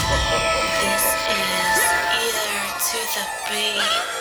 This is Ear to the Beat.